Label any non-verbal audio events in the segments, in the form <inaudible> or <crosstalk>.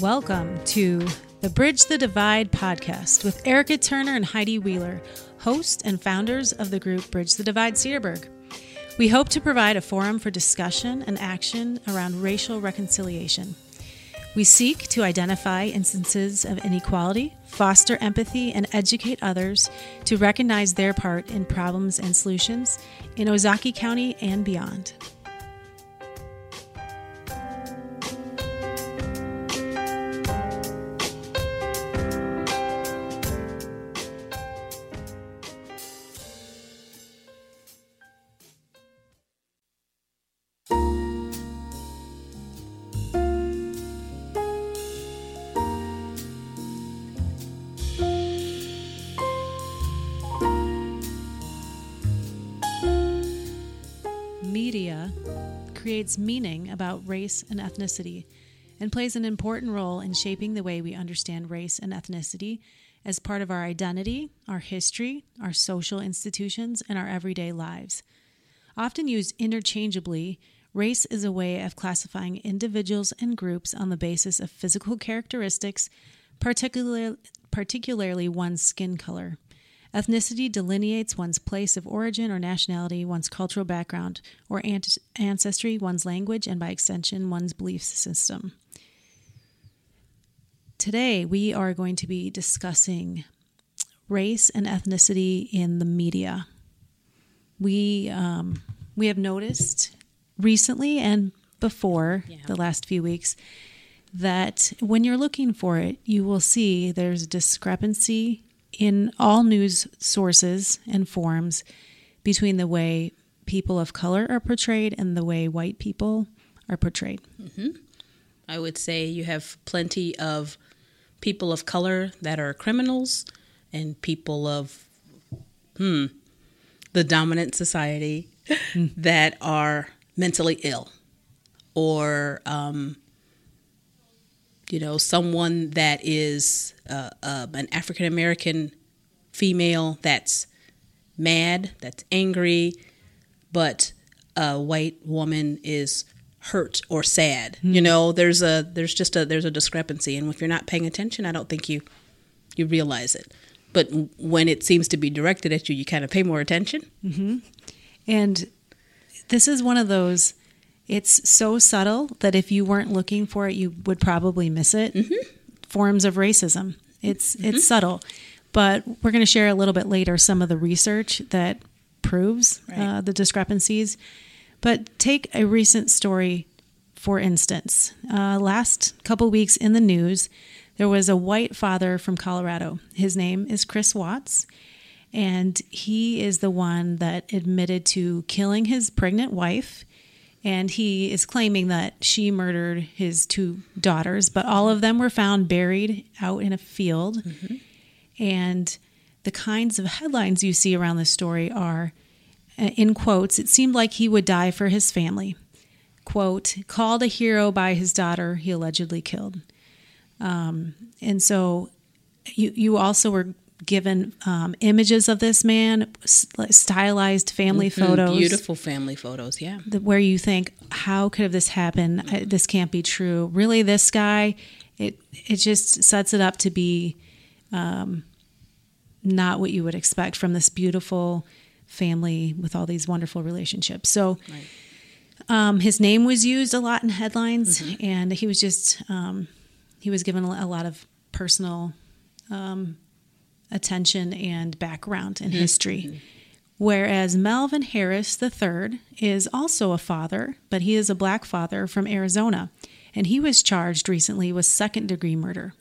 Welcome to the Bridge the Divide podcast with Erica Turner and Heidi Wheeler, hosts and founders of the group Bridge the Divide Cedarburg. We hope to provide a forum for discussion and action around racial reconciliation. We seek to identify instances of inequality, foster empathy, and educate others to recognize their part in problems and solutions in Ozaukee County and beyond. Creates meaning about race and ethnicity and plays an important role in shaping the way we understand race and ethnicity as part of our identity, our history, our social institutions, and our everyday lives. Often used interchangeably, race is a way of classifying individuals and groups on the basis of physical characteristics, particular, particularly one's skin color. Ethnicity delineates one's place of origin or nationality, one's cultural background or ant- ancestry, one's language, and by extension, one's belief system. Today, we are going to be discussing race and ethnicity in the media. We um, we have noticed recently and before Yeah. the last few weeks that when you're looking for it, you will see there's a discrepancy in all news sources and forms between the way people of color are portrayed and the way white people are portrayed. I would say you have plenty of people of color that are criminals and people of hmm the dominant society that are mentally ill or um, you know someone that is uh, uh, an African American female that's mad that's angry but a white woman is hurt or sad. You know there's a there's just a there's a discrepancy. And if you're not paying attention i don't think you you realize it. But when it seems to be directed at you you kind of pay more attention. And this is one of those, it's so subtle that if you weren't looking for it, you would probably miss it. Forms of racism. It's it's subtle, but we're going to share a little bit later some of the research that proves uh, the discrepancies. But take a recent story, for instance. Uh, last couple weeks in the news, there was a white father from Colorado. His name is Chris Watts, and he is the one that admitted to killing his pregnant wife. And he is claiming that she murdered his two daughters, but all of them were found buried out in a field. And the kinds of headlines you see around this story are, uh, in quotes, it seemed like he would die for his family. Quote, called a hero by his daughter he allegedly killed. Um, and so you, you also were given um, images of this man, stylized family photos Mm, beautiful family photos yeah where you think, how could this happen? I- This can't be true. Really, this guy, it it just sets it up to be um, not what you would expect from this beautiful family with all these wonderful relationships. So. Right. Um, his name was used a lot in headlines, and he was just um, he was given a lot of personal um, attention and background and mm-hmm. history. Whereas Melvin Harris III is also a father, but he is a black father from Arizona, and he was charged recently with second degree murder.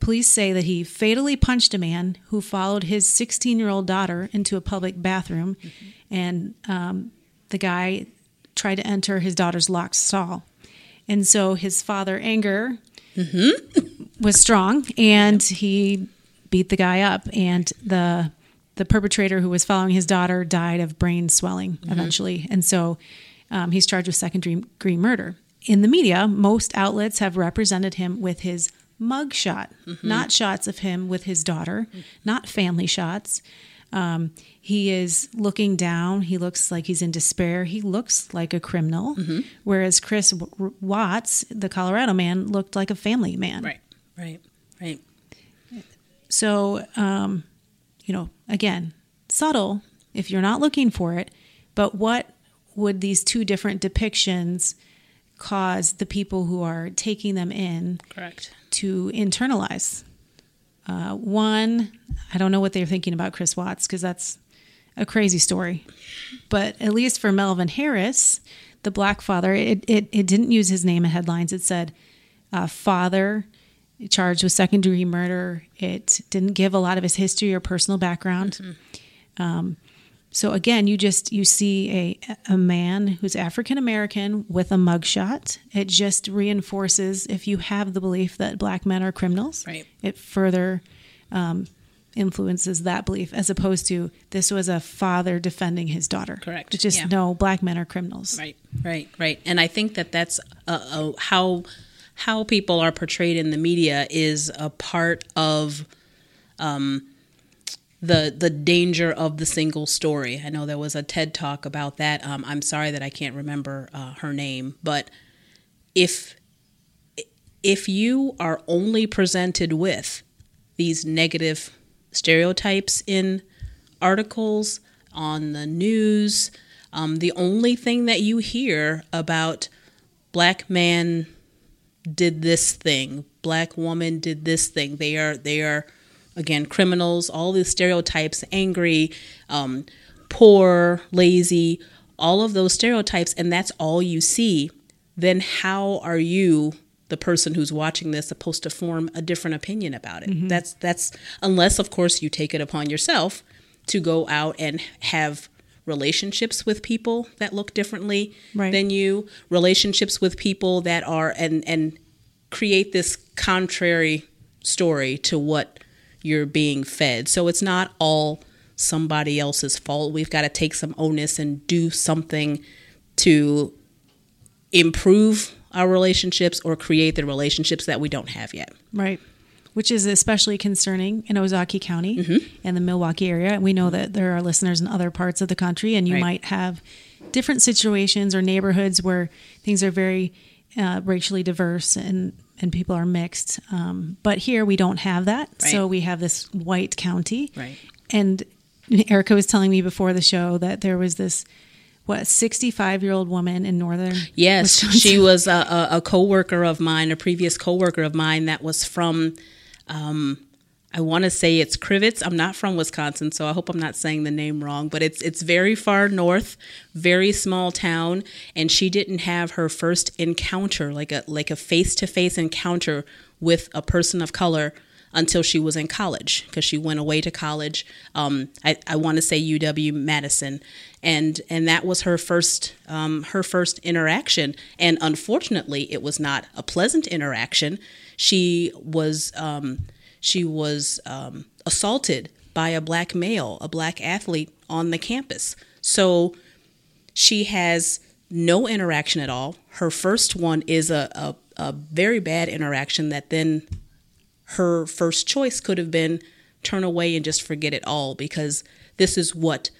Police say that he fatally punched a man who followed his 16 year old daughter into a public bathroom, mm-hmm. and um, the guy tried to enter his daughter's locked stall. And so his father, anger, mm-hmm. was strong, and he beat the guy up. And the the perpetrator who was following his daughter died of brain swelling eventually. And so um, he's charged with second degree murder. In the media, most outlets have represented him with his mug shot, not shots of him with his daughter, not family shots. Um, he is looking down. He looks like he's in despair. He looks like a criminal. Mm-hmm. Whereas Chris W- Watts, the Colorado man, looked like a family man. Right, right, right. So, um, you know, again, subtle if you're not looking for it, but what would these two different depictions cause the people who are taking them in Correct. to internalize? Uh, one, I don't know what they're thinking about Chris Watts because that's a crazy story. But at least for Melvin Harris, the black father, it, it, it didn't use his name in headlines. It said uh, father charged with second degree murder. It didn't give a lot of his history or personal background. Um, so again, you just you see a a man who's African American with a mugshot. It just reinforces if you have the belief that black men are criminals. Right. It further um, influences that belief as opposed to this was a father defending his daughter. Correct. It's just Yeah. no black men are criminals. Right, right, right. And I think that that's uh, uh, how how people are portrayed in the media is a part of um, the the danger of the single story. I know there was a TED talk about that. Um, I'm sorry that I can't remember uh, her name, but if if you are only presented with these negative stereotypes in articles on the news, um, the only thing that you hear about black man did this thing, black woman did this thing. They are they are again criminals. All these stereotypes, angry, um, poor, lazy, all of those stereotypes, and that's all you see. Then how are you? the person who's watching this supposed to form a different opinion about it that's that's unless of course you take it upon yourself to go out and have relationships with people that look differently Right. than you relationships with people that are and and create this contrary story to what you're being fed so it's not all somebody else's fault we've got to take some onus and do something to improve our relationships or create the relationships that we don't have yet Right. Which is especially concerning in Ozaukee County Mm-hmm. and the Milwaukee area. And we know that there are listeners in other parts of the country, and you Right. might have different situations or neighborhoods where things are very uh, racially diverse and, and people are mixed. Um, but here we don't have that. So we have this white county. Right. And Erica was telling me before the show that there was this, what, 65 year old woman in northern. Yes, Wisconsin. she was a, a, a coworker of mine, a previous coworker of mine that was from. Um, I want to say it's Crivitz. I'm not from Wisconsin, so I hope I'm not saying the name wrong. But it's it's very far north, very small town, and she didn't have her first encounter, like a like a face to face encounter with a person of color until she was in college because she went away to college. Um, I, I want to say UW Madison, and and that was her first um, her first interaction. And unfortunately, it was not a pleasant interaction. She was um, she was um, assaulted by a black male, a black athlete on the campus. So she has no interaction at all. Her first one is a, a, a very bad interaction that then her first choice could have been turn away and just forget it all because this is what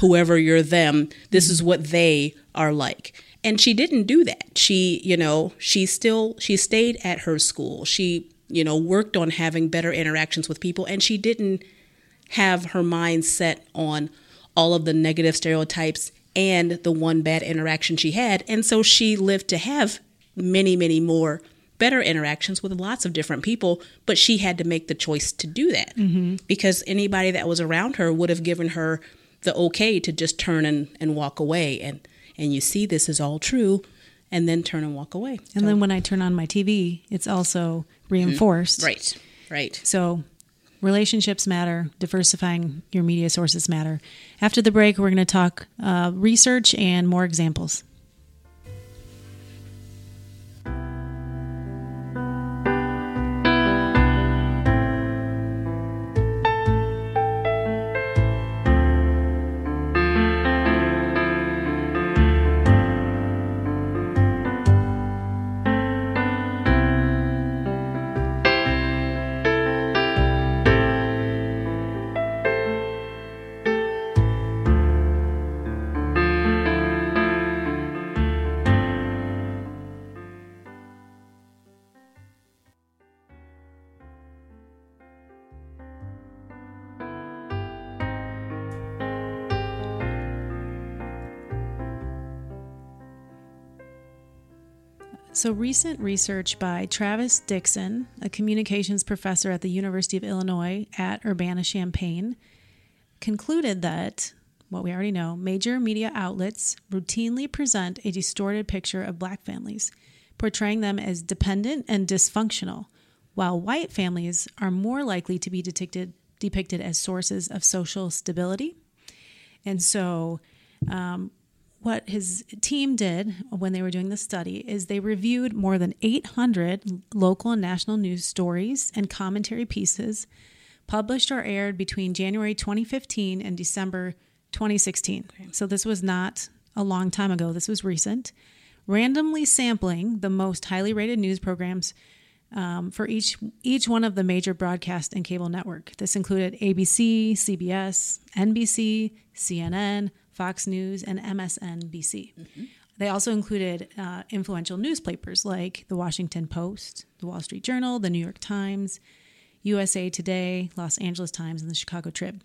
whoever you're them this is what they are like and she didn't do that. She you know she still she stayed at her school. She you know worked on having better interactions with people and she didn't have her mind set on all of the negative stereotypes and the one bad interaction she had. And so she lived to have many many more better interactions with lots of different people but she had to make the choice to do that. Mm-hmm. Because anybody that was around her would have given her the okay to just turn and, and walk away. And and you see this is all true and then turn and walk away And then when I turn on my TV, it's also reinforced. right right So relationships matter, diversifying your media sources matter. After the break, we're going to talk uh, research and more examples. So, recent research by Travis Dixon, a communications professor at the University of Illinois at Urbana Champaign, concluded that what we already know major media outlets routinely present a distorted picture of black families, portraying them as dependent and dysfunctional, while white families are more likely to be depicted, depicted as sources of social stability. And so, um, what his team did when they were doing the study is they reviewed more than 800 local and national news stories and commentary pieces published or aired between January 2015 and December 2016. Okay. So this was not a long time ago, this was recent. Randomly sampling the most highly rated news programs um, for each each one of the major broadcast and cable network. This included ABC, CBS, NBC, CNN, Fox News, and MSNBC. Mm-hmm. They also included uh, influential newspapers like the Washington Post, the Wall Street Journal, the New York Times, USA Today, Los Angeles Times, and the Chicago Trib.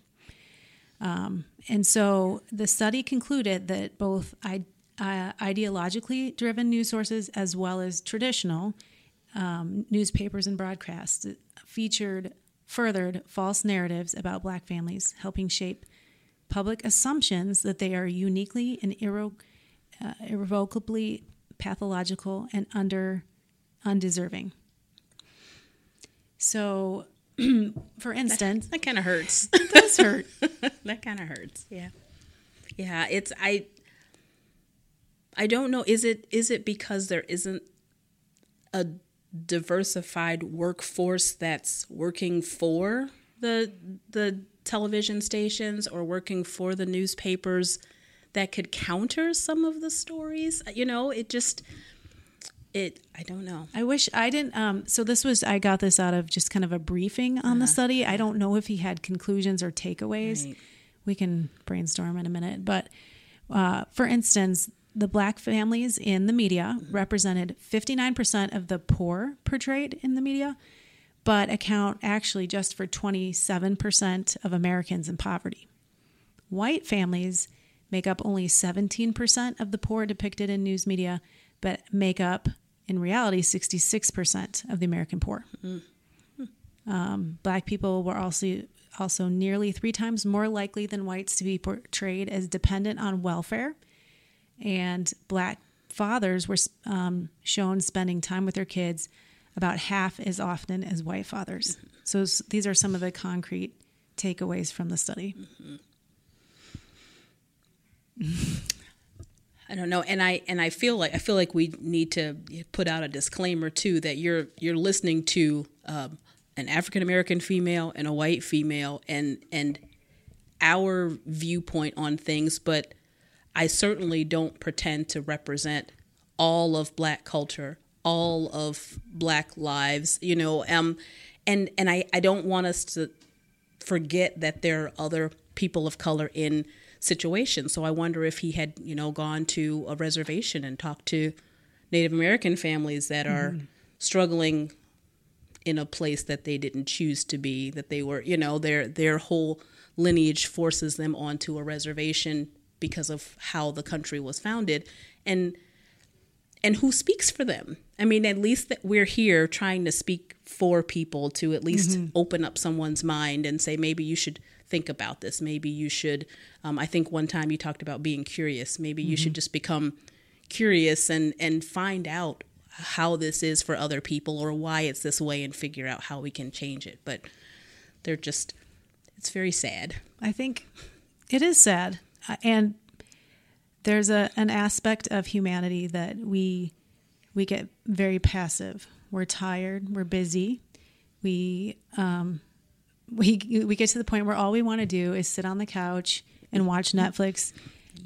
Um, and so the study concluded that both I, uh, ideologically driven news sources as well as traditional um, newspapers and broadcasts featured furthered false narratives about black families, helping shape public assumptions that they are uniquely and irre- uh, irrevocably pathological and under undeserving. So, <clears throat> for instance, that, that kind of hurts. <laughs> That does hurt. <laughs> that kind of hurts. Yeah, yeah. It's I. I don't know. Is it is it because there isn't a diversified workforce that's working for the the television stations or working for the newspapers that could counter some of the stories. You know, it just it I don't know. I wish I didn't um so this was I got this out of just kind of a briefing on uh-huh. the study. I don't know if he had conclusions or takeaways. Right. We can brainstorm in a minute, but uh, for instance, the black families in the media mm-hmm. represented 59% of the poor portrayed in the media but account actually just for 27% of Americans in poverty. White families make up only 17% of the poor depicted in news media, but make up, in reality, 66% of the American poor. Mm-hmm. Um, black people were also also nearly three times more likely than whites to be portrayed as dependent on welfare, and black fathers were um, shown spending time with their kids about half as often as white fathers. So these are some of the concrete takeaways from the study. Mm-hmm. <laughs> I don't know, and I and I feel like I feel like we need to put out a disclaimer too that you're you're listening to um, an African American female and a white female, and and our viewpoint on things, but I certainly don't pretend to represent all of Black culture all of black lives you know um and and i i don't want us to forget that there are other people of color in situations. So i wonder if he had you know gone to a reservation and talked to native american families that are mm. struggling in a place that they didn't choose to be that they were you know their their whole lineage forces them onto a reservation because of how the country was founded. And and who speaks for them I mean, at least that we're here trying to speak for people to at least mm-hmm. open up someone's mind and say, maybe you should think about this. Maybe you should. Um, I think one time you talked about being curious. Maybe mm-hmm. you should mm-hmm. just become curious and and find out how this is for other people or why it's this way and figure out how we can change it. But they're just, it's very sad. I think it is sad, uh, and there's a an aspect of humanity that we we get very passive. We're tired. We're busy. We um, we we get to the point where all we want to do is sit on the couch and watch Netflix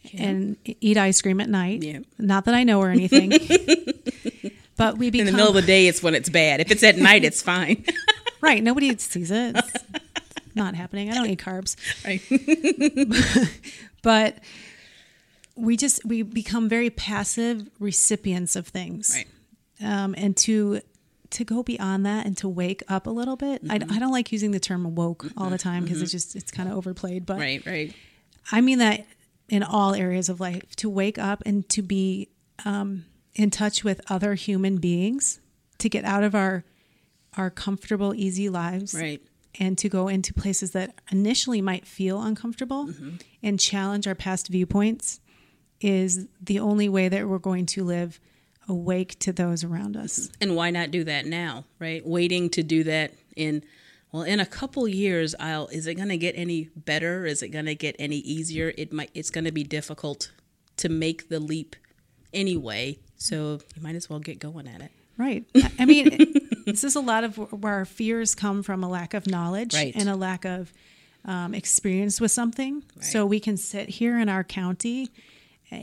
yeah. and eat ice cream at night. Yeah. Not that I know or anything. <laughs> but we become, in the middle of the day, it's when it's bad. If it's at night, it's fine. <laughs> right. Nobody sees it. It's not happening. I don't eat carbs. <laughs> Right. but we just we become very passive recipients of things right um, and to to go beyond that and to wake up a little bit mm-hmm. I, I don't like using the term woke all the time because mm-hmm. it's just it's kind of overplayed but right right i mean that in all areas of life to wake up and to be um, in touch with other human beings, to get out of our our comfortable, easy lives, Right. and to go into places that initially might feel uncomfortable and challenge our past viewpoints is the only way that we're going to live awake to those around us. And why not do that now, right? Waiting to do that in well, in a couple years, I'll is it going to get any better? Is it going to get any easier? It might it's going to be difficult to make the leap anyway. So, you might as well get going at it. Right. I- mean, it- <laughs> this is a lot of where our fears come from a lack of knowledge Right. and a lack of um, experience with something. So we can sit here in our county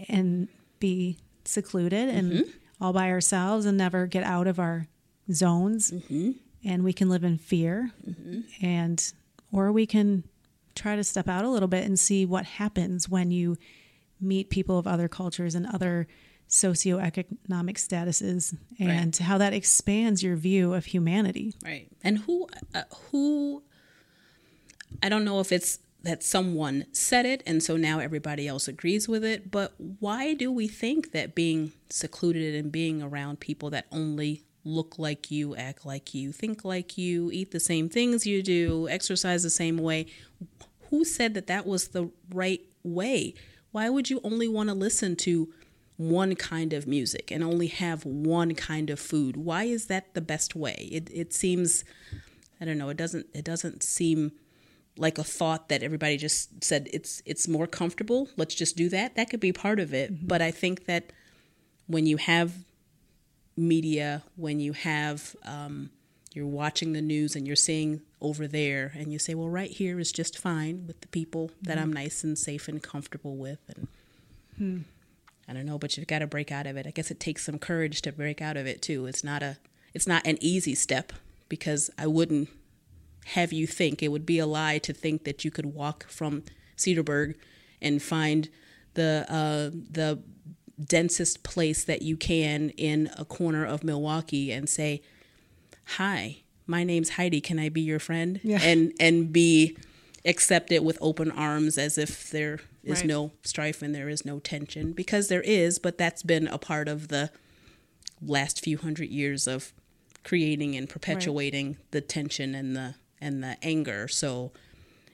and be secluded and Mm-hmm. all by ourselves and never get out of our zones. Mm-hmm. And we can live in fear. And, or we can try to step out a little bit and see what happens when you meet people of other cultures and other socioeconomic statuses and how that expands your view of humanity. Right. And who uh, who I don't know if it's that someone said it and so now everybody else agrees with it, but why do we think that being secluded and being around people that only look like you, act like you, think like you, eat the same things you do, exercise the same way, who said that that was the right way? Why would you only want to listen to one kind of music and only have one kind of food? Why is that the best way? It it seems I don't know, it doesn't it doesn't seem like a thought that everybody just said it's it's more comfortable, let's just do that. That could be part of it, mm-hmm. but I think that when you have media, when you have um, you're watching the news and you're seeing over there and you say well right here is just fine with the people that mm-hmm. i'm nice and safe and comfortable with. And hmm. i don't know but you've got to break out of it. I guess it takes some courage to break out of it too. It's not a it's not an easy step because i wouldn't have you think? It would be a lie to think that you could walk from cedarburg and find the uh, the densest place that you can in a corner of milwaukee and say hi my name's heidi. Can i be your friend? Yeah. and and be accepted with open arms as if there is Right. no strife and there is no tension. Because there is but that's been a part of the last few hundred years of creating and perpetuating the tension and the and the anger so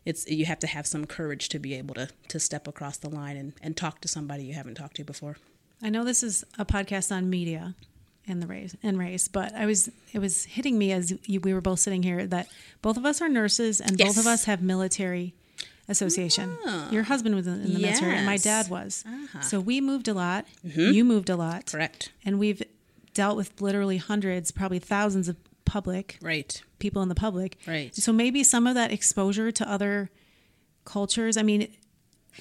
it's you have to have some courage to be able to to step across the line and, and talk to somebody you haven't talked to before I know this is a podcast on media and the race and race, but I was it was hitting me as you, we were both sitting here that both of us are nurses and both of Ah. us have military association. Your husband was in the military and my dad was. Uh-huh. So we moved a lot. You moved a lot. correct And we've dealt with literally hundreds, probably thousands of public right people in the public. Right. So maybe some of that exposure to other cultures. I mean,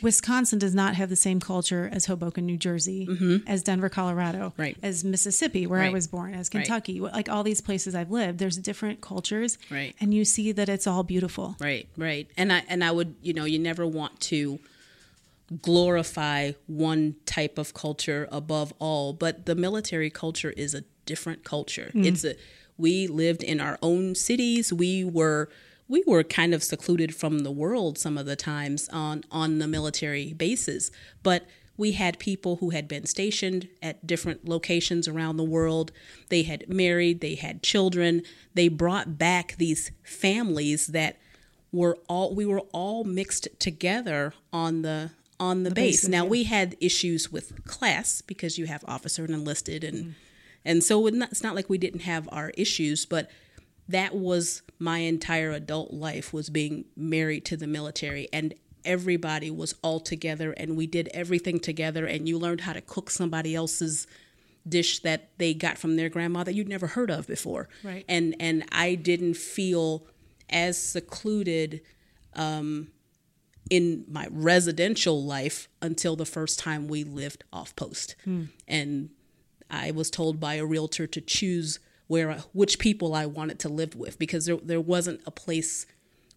Wisconsin does not have the same culture as Hoboken, New Jersey, as Denver, Colorado, Mm-hmm. Right. as Mississippi, where I was born, as Right. Kentucky, like all these places I've lived. There's different cultures, Right. And you see that it's all beautiful. Right, right. And I and I would, you know, you never want to glorify one type of culture above all, but the military culture is a different culture. It's a we lived in our own cities. We were we were kind of secluded from the world some of the times on on the military bases, but we had people who had been stationed at different locations around the world. They had married, they had children. They brought back these families that were all we were all mixed together on the on the, base. bases, Now yeah. we had issues with class because you have officer and enlisted and mm. And so it's not like we didn't have our issues, but that was my entire adult life was being married to the military and everybody was all together and we did everything together and you learned how to cook somebody else's dish that they got from their grandma that you'd never heard of before. Right. and and i didn't feel as secluded um, in my residential life until the first time we lived off post. And i was told by a realtor to choose where which people i wanted to live with because there, there wasn't a place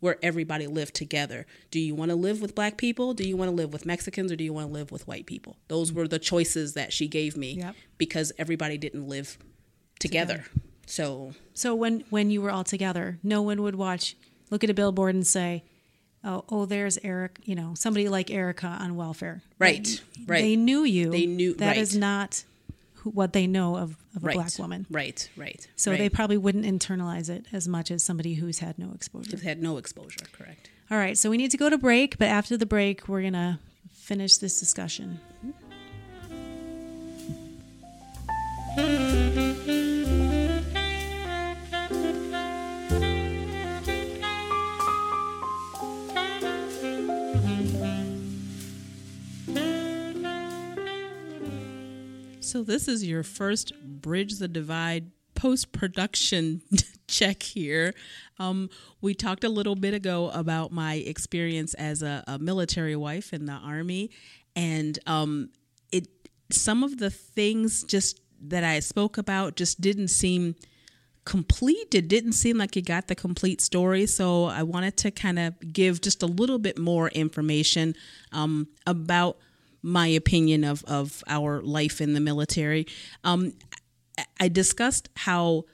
where everybody lived together. Do you want to live with black people? Do you want to live with Mexicans or do you want to live with white people? Those were the choices that she gave me Yep. because everybody didn't live together. So, So when when you were all together, no one would watch, look at a billboard and say, "Oh, oh, there's Eric." You know, somebody like Erica on welfare. Right, They- right. They knew you. They knew- That is right. not who, what they know of, of a right. black woman. Right, right. So right. they probably wouldn't internalize it as much as somebody who's had no exposure. They've had no exposure, correct. All right, so we need to go to break, but after the break, we're going to finish this discussion. Mm-hmm. So this is your first Bridge the Divide post production <laughs> check here. Um, we talked a little bit ago about my experience as a, a military wife in the army, and um, it some of the things just that I spoke about just didn't seem complete. It didn't seem like it got the complete story. So I wanted to kind of give just a little bit more information um, about my opinion of, of our life in the military. Um, I discussed how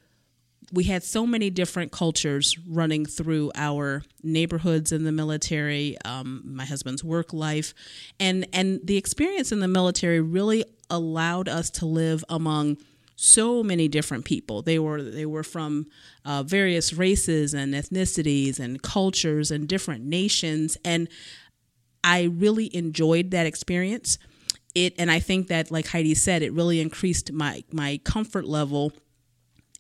we had so many different cultures running through our neighborhoods in the military, um, my husband's work life, and and the experience in the military really allowed us to live among so many different people. They were they were from uh, various races and ethnicities and cultures and different nations, and I really enjoyed that experience. It and I think that, like Heidi said, it really increased my my comfort level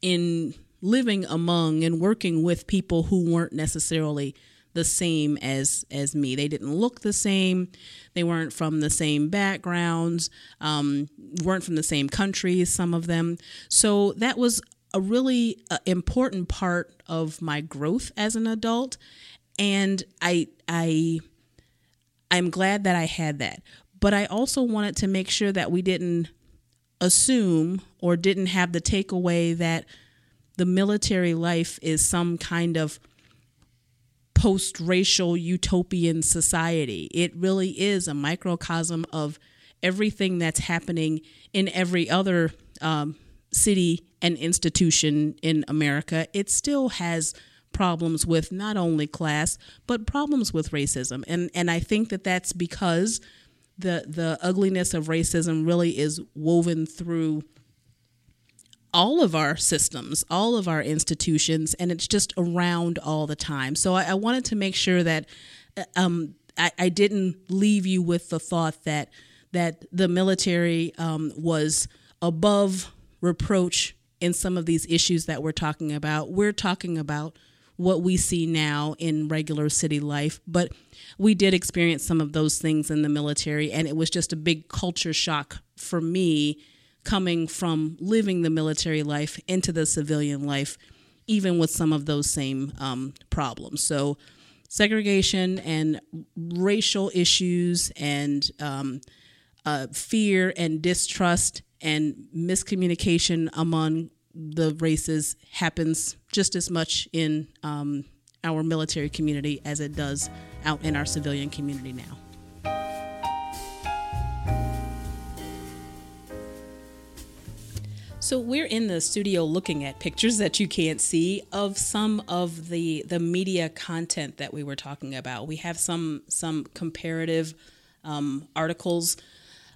in living among and working with people who weren't necessarily the same as as me. They didn't look the same. They weren't from the same backgrounds. Um, weren't from the same countries. Some of them. So that was a really uh, important part of my growth as an adult, and I I I'm glad that I had that. But I also wanted to make sure that we didn't assume or didn't have the takeaway that the military life is some kind of post racial utopian society. It really is a microcosm of everything that's happening in every other um, city and institution in America. It still has problems with not only class but problems with racism and and I think that that's because the the ugliness of racism really is woven through all of our systems, all of our institutions, and it's just around all the time. So I, I wanted to make sure that um, I, I, didn't leave you with the thought that that the military um, was above reproach in some of these issues that we're talking about. We're talking about what we see now in regular city life, but we did experience some of those things in the military, and it was just a big culture shock for me coming from living the military life into the civilian life, even with some of those same um, problems. So, segregation and racial issues and um, uh, fear and distrust and miscommunication among the races happens just as much in um, our military community as it does out in our civilian community now. So we're in the studio looking at pictures that you can't see of some of the the media content that we were talking about. We have some some comparative um, articles.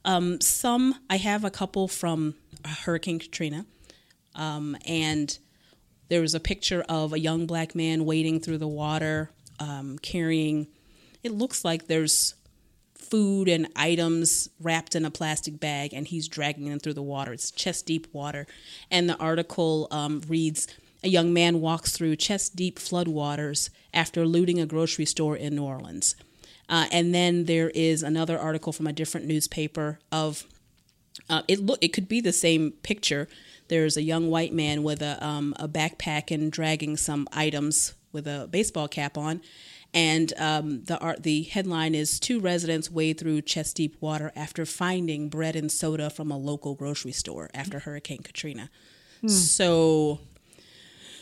Um, some I have a couple from Hurricane Katrina, um, and there was a picture of a young black man wading through the water, um, carrying. It looks like there's food and items wrapped in a plastic bag, and he's dragging them through the water. It's chest deep water. And the article um, reads A young man walks through chest deep floodwaters after looting a grocery store in New Orleans. Uh, and then there is another article from a different newspaper of uh, it look it could be the same picture. There's a young white man with a um, a backpack and dragging some items with a baseball cap on, and um, the art, the headline is two residents wade through chest deep water after finding bread and soda from a local grocery store after Hurricane Katrina. Hmm. So,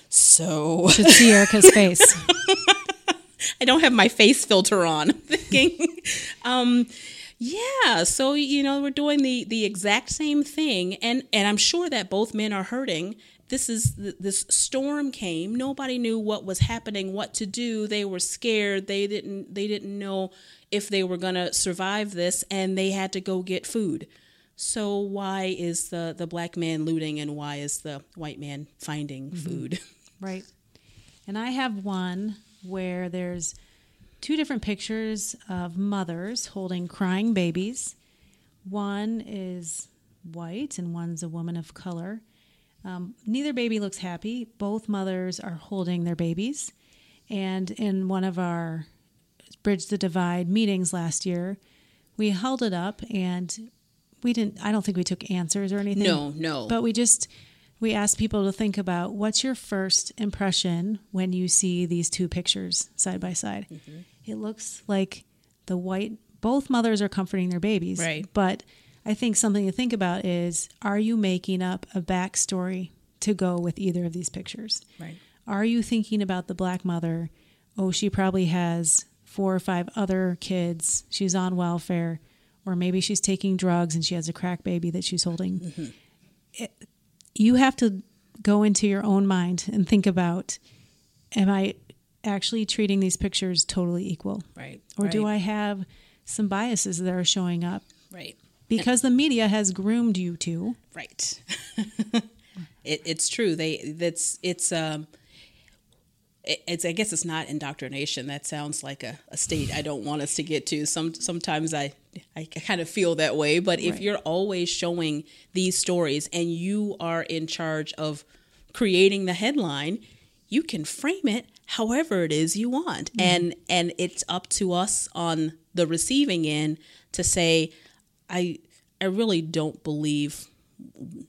so should see Erica's face. <laughs> I don't have my face filter on. thinking, <laughs> um, yeah. So you know we're doing the the exact same thing, and and I'm sure that both men are hurting this is this storm came nobody knew what was happening what to do they were scared they didn't they didn't know if they were going to survive this and they had to go get food So why is the the black man looting and why is the white man finding mm-hmm. food? <laughs> Right. And I have one where there's two different pictures of mothers holding crying babies. One is white and one's a woman of color. Um, neither baby looks happy. Both mothers are holding their babies. And in one of our Bridge the Divide meetings last year, we held it up and we didn't, I don't think we took answers or anything. No, no. But we just, we asked people to think about what's your first impression when you see these two pictures side by side. Mm-hmm. It looks like the white, both mothers are comforting their babies. Right. But I think something to think about is are you making up a backstory to go with either of these pictures? Right. Are you thinking about the black mother? Oh, she probably has four or five other kids. She's on welfare. Or maybe she's taking drugs and she has a crack baby that she's holding. Mm-hmm. It- you have to go into your own mind and think about am I actually treating these pictures totally equal? Right. Or do I have some biases that are showing up? Right. Because the media has groomed you to. Right. <laughs> it, it's true. They that's it's um it's I guess it's not indoctrination. That sounds like a, a state I don't want us to get to. Some sometimes I I kind of feel that way. But if Right. you're always showing these stories and you are in charge of creating the headline, you can frame it however it is you want. Mm-hmm. And and it's up to us on the receiving end to say, I I really don't believe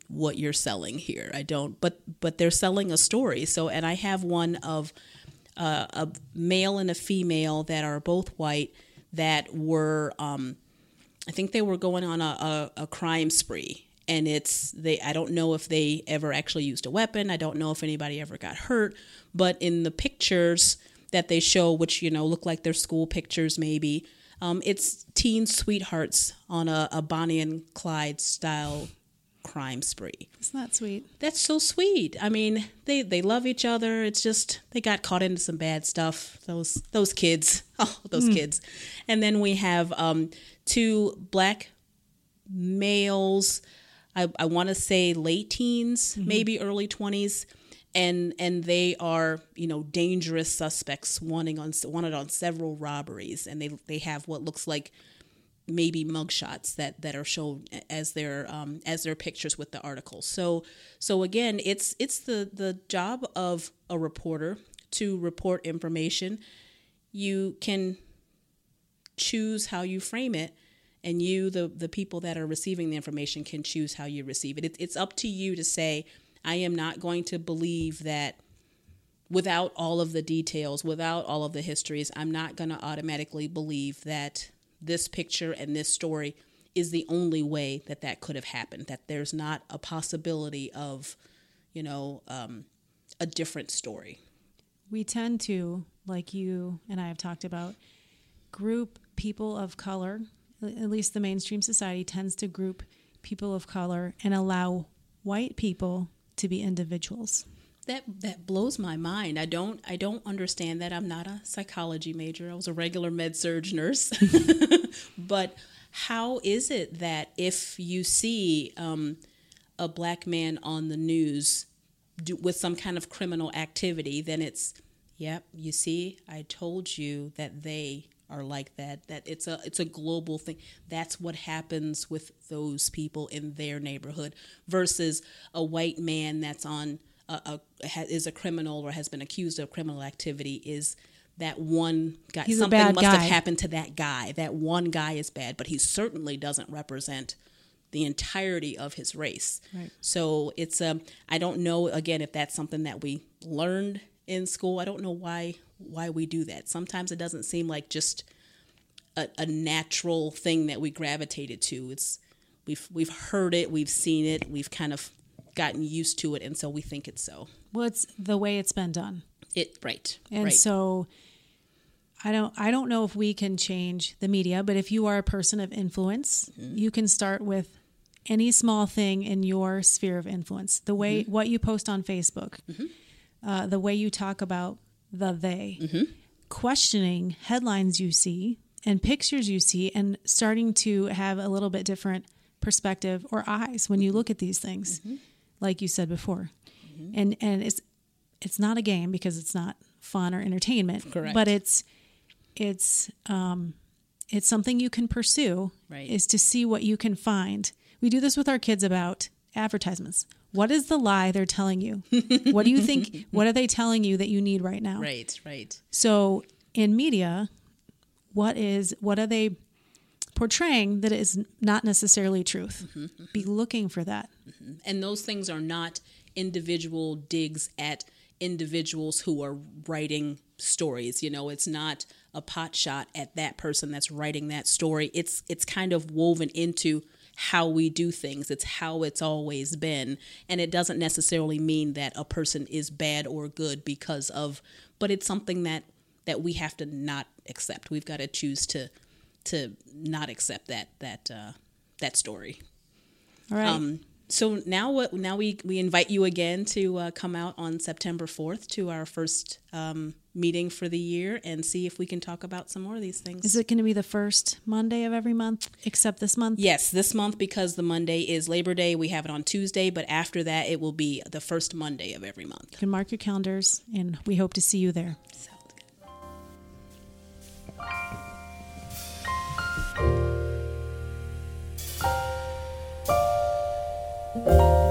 what you're selling here. I don't, but but they're selling a story. So, and I have one of uh, a male and a female that are both white that were, um, I think they were going on a, a, a crime spree. And it's they. I don't know if they ever actually used a weapon. I don't know if anybody ever got hurt. But in the pictures that they show, which you know look like they're school pictures, maybe um, it's teen sweethearts on a, a Bonnie and Clyde style crime spree. It's not sweet. That's so sweet. I mean, they they love each other. It's just they got caught into some bad stuff. Those those kids. <laughs> Oh, those kids. And then we have um, two black males. I, I want to say late teens, maybe early twenties, and and they are you know dangerous suspects, wanting on wanted on several robberies, and they they have what looks like maybe mugshots that that are shown as their um, as their pictures with the article. So so again, it's it's the the job of a reporter to report information. You can choose how you frame it and you the the people that are receiving the information can choose how you receive it. it it's up to you to say i am not going to believe that without all of the details without all of the histories i'm not going to automatically believe that this picture and this story is the only way that that could have happened that there's not a possibility of you know um, a different story We tend to, like you and I have talked about, group people of color, at least the mainstream society tends to group people of color and allow white people to be individuals. That that blows my mind. I don't I don't understand that. I'm not a psychology major. I was a regular med surg nurse. <laughs> but how is it that if you see um, a black man on the news do, with some kind of criminal activity, then it's yep. You see, I told you that they are like that. That it's a it's a global thing. That's what happens with those people in their neighborhood versus a white man that's on a, a ha- is a criminal or has been accused of criminal activity is that one guy He's a something must guy. have happened to that guy. That one guy is bad but he certainly doesn't represent the entirety of his race. Right. so it's um i don't know again if that's something that we learned in school. I don't know why why we do that. Sometimes it doesn't seem like just a, a natural thing that we gravitated to. It's we've we've heard it we've seen it we've kind of gotten used to it and so we think it's so. Well, it's the way it's been done. it right And right. so I don't I don't know if we can change the media, but if you are a person of influence, mm-hmm. you can start with any small thing in your sphere of influence. The way mm-hmm. what you post on Facebook, mm-hmm. uh, the way you talk about the they, questioning headlines you see and pictures you see, and starting to have a little bit different perspective or eyes when you look at these things, like you said before. And and it's it's not a game because it's not fun or entertainment. Correct. But it's it's um it's something you can pursue Right. is to see what you can find. We do this with our kids about advertisements. What is the lie they're telling you? <laughs> what do you think what are they telling you that you need right now? Right, right. So in media, what is what are they portraying that is not necessarily truth? Mm-hmm, mm-hmm. Be looking for that. Mm-hmm. And those things are not individual digs at individuals who are writing stories. You know, it's not a pot shot at that person that's writing that story. It's it's kind of woven into how we do things. It's how it's always been. And it doesn't necessarily mean that a person is bad or good because of but it's something that that we have to not accept. We've got to choose to to not accept that that uh, that story. All right. Um, so now what? Now we we invite you again to uh, come out on September fourth to our first um, meeting for the year and see if we can talk about some more of these things. is it going to be the first Monday of every month except this month? Yes, this month because the Monday is Labor Day, we have it on Tuesday, but after that it will be the first Monday of every month. You can mark your calendars and we hope to see you there. So Bye.